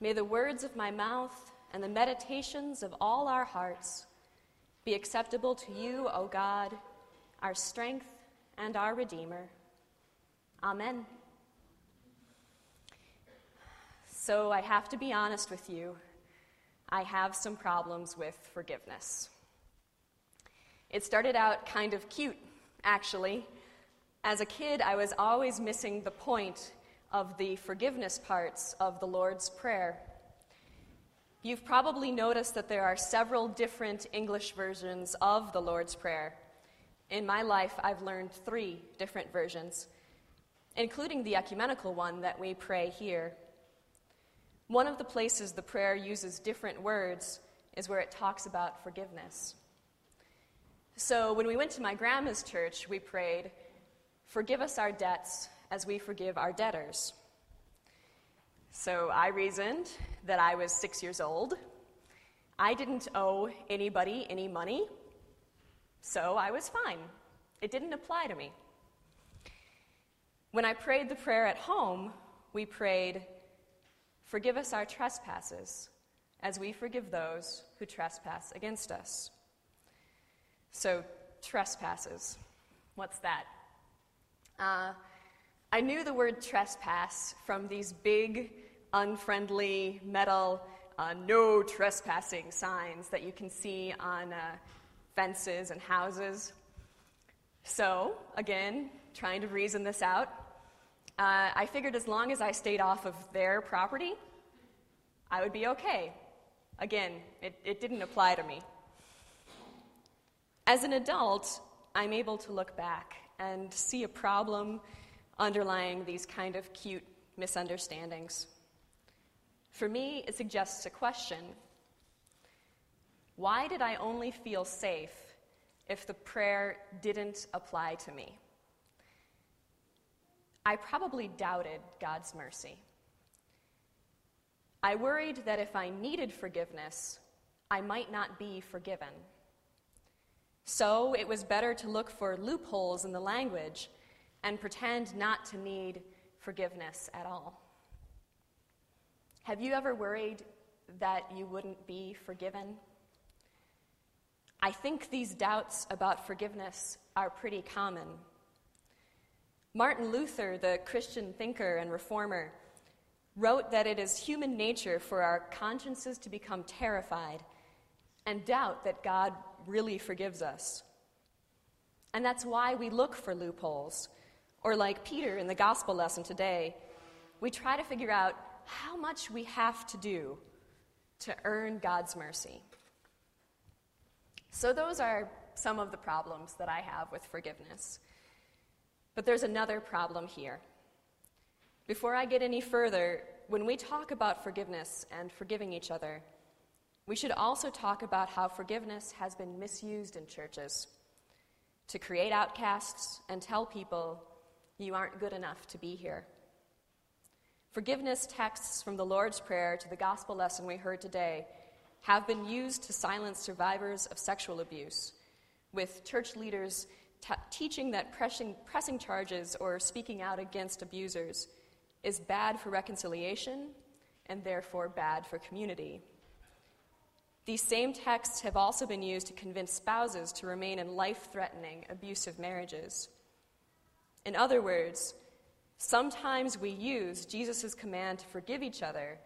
May the words of my mouth and the meditations of all our hearts be acceptable to you, O God, our strength and our Redeemer. Amen. So I have to be honest with you. I have some problems with forgiveness. It started out kind of cute, actually. As a kid, I was always missing the point of the forgiveness parts of the Lord's Prayer. You've probably noticed that there are several different English versions of the Lord's Prayer. In my life, I've learned three different versions, including the ecumenical one that we pray here. One of the places the prayer uses different words is where it talks about forgiveness. So when we went to my grandma's church, we prayed, Forgive us our debts as we forgive our debtors. So I reasoned that I was six years old. I didn't owe anybody any money, so I was fine. It didn't apply to me. When I prayed the prayer at home, we prayed, Forgive us our trespasses, as we forgive those who trespass against us. So, trespasses. What's that? Uh, I knew the word trespass from these big, unfriendly metal uh, no trespassing signs that you can see on uh, fences and houses. So, again, trying to reason this out, uh, I figured as long as I stayed off of their property, I would be okay. Again, it, it didn't apply to me. As an adult, I'm able to look back and see a problem underlying these kind of cute misunderstandings. For me, it suggests a question Why did I only feel safe if the prayer didn't apply to me? I probably doubted God's mercy. I worried that if I needed forgiveness, I might not be forgiven. So it was better to look for loopholes in the language and pretend not to need forgiveness at all. Have you ever worried that you wouldn't be forgiven? I think these doubts about forgiveness are pretty common. Martin Luther, the Christian thinker and reformer, wrote that it is human nature for our consciences to become terrified and doubt that God really forgives us. And that's why we look for loopholes or, like Peter in the gospel lesson today, we try to figure out how much we have to do to earn God's mercy. So, those are some of the problems that I have with forgiveness. But there's another problem here. Before I get any further, when we talk about forgiveness and forgiving each other, we should also talk about how forgiveness has been misused in churches to create outcasts and tell people you aren't good enough to be here. Forgiveness texts from the Lord's Prayer to the gospel lesson we heard today have been used to silence survivors of sexual abuse, with church leaders t- teaching that pressing, pressing charges or speaking out against abusers is bad for reconciliation and therefore bad for community. These same texts have also been used to convince spouses to remain in life threatening, abusive marriages. In other words, sometimes we use Jesus' command to forgive each other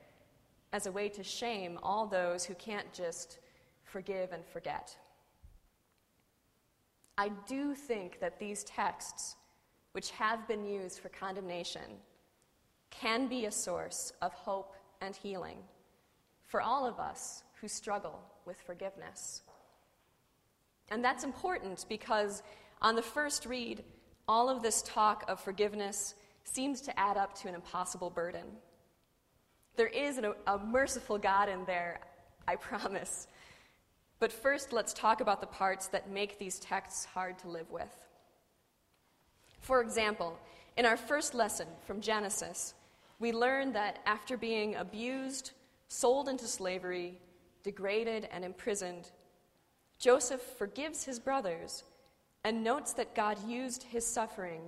as a way to shame all those who can't just forgive and forget. I do think that these texts, which have been used for condemnation, can be a source of hope and healing for all of us who struggle with forgiveness. And that's important because on the first read, all of this talk of forgiveness seems to add up to an impossible burden. There is an, a merciful God in there, I promise. But first, let's talk about the parts that make these texts hard to live with. For example, in our first lesson from Genesis, we learn that after being abused, sold into slavery, degraded, and imprisoned, Joseph forgives his brothers and notes that God used his suffering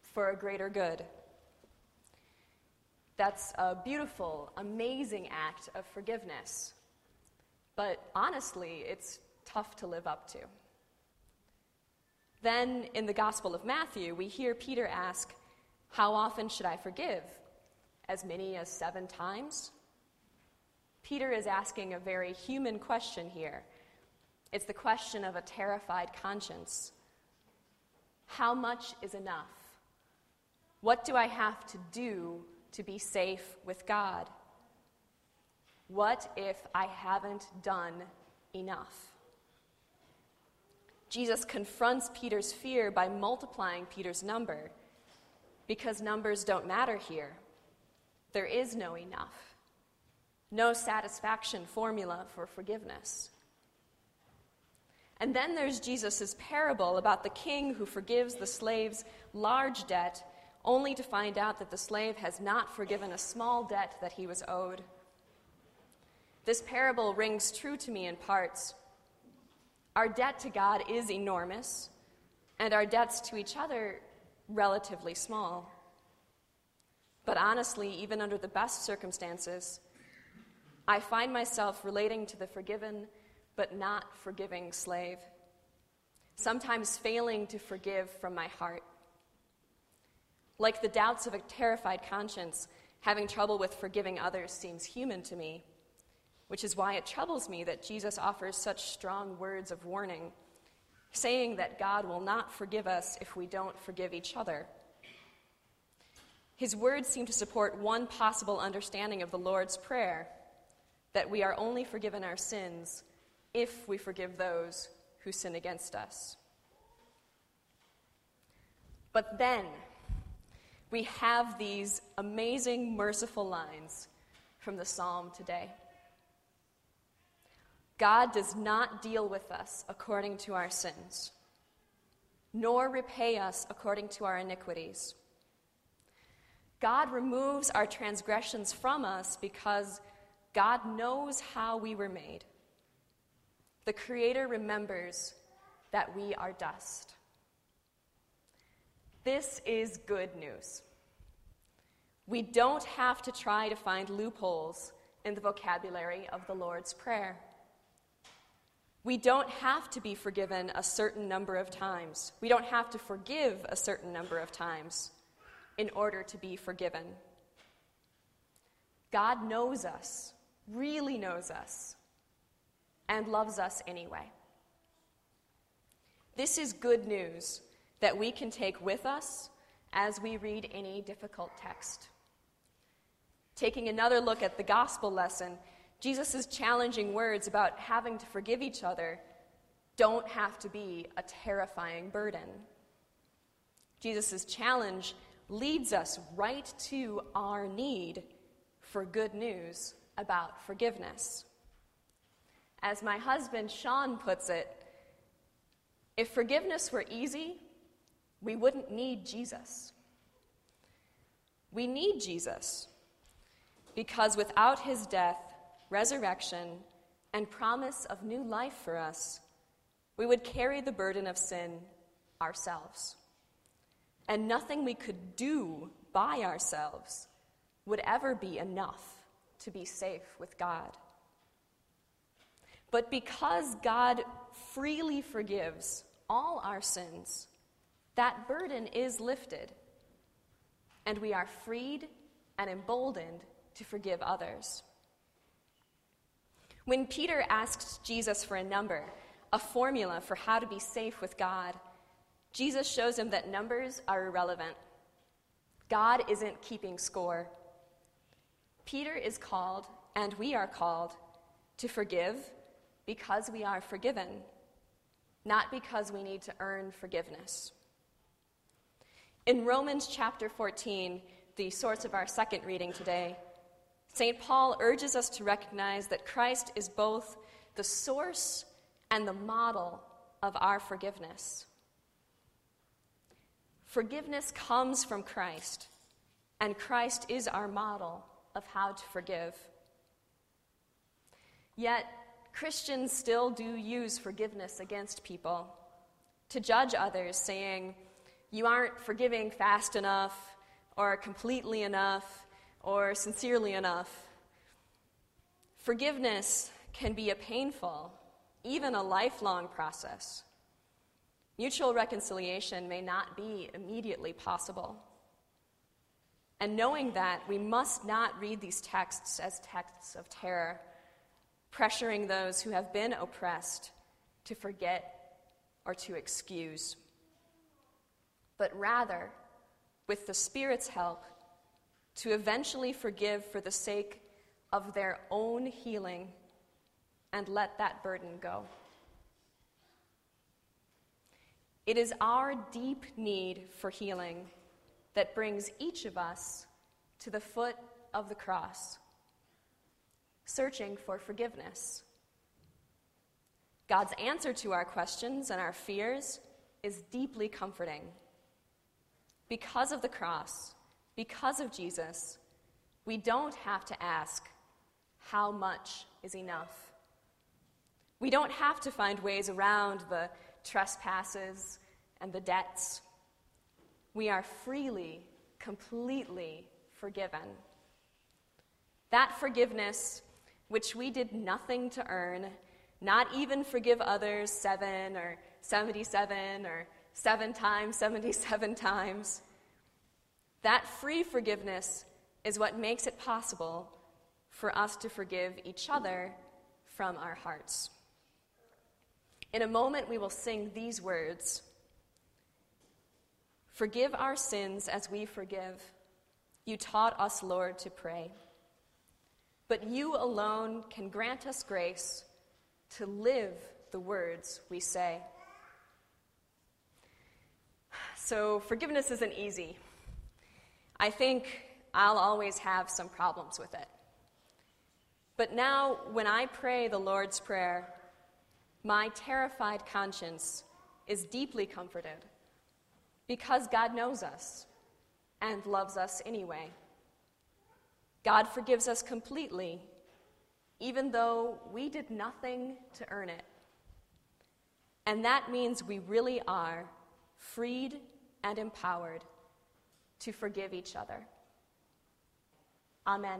for a greater good. That's a beautiful, amazing act of forgiveness. But honestly, it's tough to live up to. Then in the Gospel of Matthew, we hear Peter ask, How often should I forgive? As many as seven times? Peter is asking a very human question here. It's the question of a terrified conscience. How much is enough? What do I have to do to be safe with God? What if I haven't done enough? Jesus confronts Peter's fear by multiplying Peter's number because numbers don't matter here. There is no enough, no satisfaction formula for forgiveness. And then there's Jesus' parable about the king who forgives the slave's large debt, only to find out that the slave has not forgiven a small debt that he was owed. This parable rings true to me in parts. Our debt to God is enormous, and our debts to each other relatively small. But honestly, even under the best circumstances, I find myself relating to the forgiven but not forgiving slave, sometimes failing to forgive from my heart. Like the doubts of a terrified conscience, having trouble with forgiving others seems human to me, which is why it troubles me that Jesus offers such strong words of warning, saying that God will not forgive us if we don't forgive each other. His words seem to support one possible understanding of the Lord's Prayer that we are only forgiven our sins if we forgive those who sin against us. But then we have these amazing, merciful lines from the psalm today. God does not deal with us according to our sins, nor repay us according to our iniquities. God removes our transgressions from us because God knows how we were made. The Creator remembers that we are dust. This is good news. We don't have to try to find loopholes in the vocabulary of the Lord's Prayer. We don't have to be forgiven a certain number of times. We don't have to forgive a certain number of times in order to be forgiven. God knows us, really knows us, and loves us anyway. This is good news that we can take with us as we read any difficult text. Taking another look at the gospel lesson, Jesus' challenging words about having to forgive each other don't have to be a terrifying burden. Jesus' challenge leads us right to our need for good news about forgiveness. As my husband Sean puts it, if forgiveness were easy, we wouldn't need Jesus. We need Jesus because without his death, resurrection, and promise of new life for us, we would carry the burden of sin ourselves. And nothing we could do by ourselves would ever be enough to be safe with God. But because God freely forgives all our sins, that burden is lifted, and we are freed and emboldened to forgive others. When Peter asked Jesus for a number, a formula for how to be safe with God, Jesus shows him that numbers are irrelevant. God isn't keeping score. Peter is called, and we are called, to forgive because we are forgiven, not because we need to earn forgiveness. In Romans chapter 14, the source of our second reading today, St. Paul urges us to recognize that Christ is both the source and the model of our forgiveness. Forgiveness comes from Christ, and Christ is our model of how to forgive. Yet, Christians still do use forgiveness against people to judge others, saying, You aren't forgiving fast enough, or completely enough, or sincerely enough. Forgiveness can be a painful, even a lifelong process. Mutual reconciliation may not be immediately possible. And knowing that, we must not read these texts as texts of terror, pressuring those who have been oppressed to forget or to excuse, but rather, with the Spirit's help, to eventually forgive for the sake of their own healing and let that burden go. It is our deep need for healing that brings each of us to the foot of the cross, searching for forgiveness. God's answer to our questions and our fears is deeply comforting. Because of the cross, because of Jesus, we don't have to ask, how much is enough? We don't have to find ways around the trespasses and the debts. We are freely, completely forgiven. That forgiveness, which we did nothing to earn, not even forgive others seven or 77 or seven times, 77 times, that free forgiveness is what makes it possible for us to forgive each other from our hearts. In a moment, we will sing these words Forgive our sins as we forgive. You taught us, Lord, to pray. But you alone can grant us grace to live the words we say. So, forgiveness isn't easy. I think I'll always have some problems with it. But now, when I pray the Lord's Prayer, my terrified conscience is deeply comforted because God knows us and loves us anyway. God forgives us completely, even though we did nothing to earn it. And that means we really are freed and empowered to forgive each other. Amen.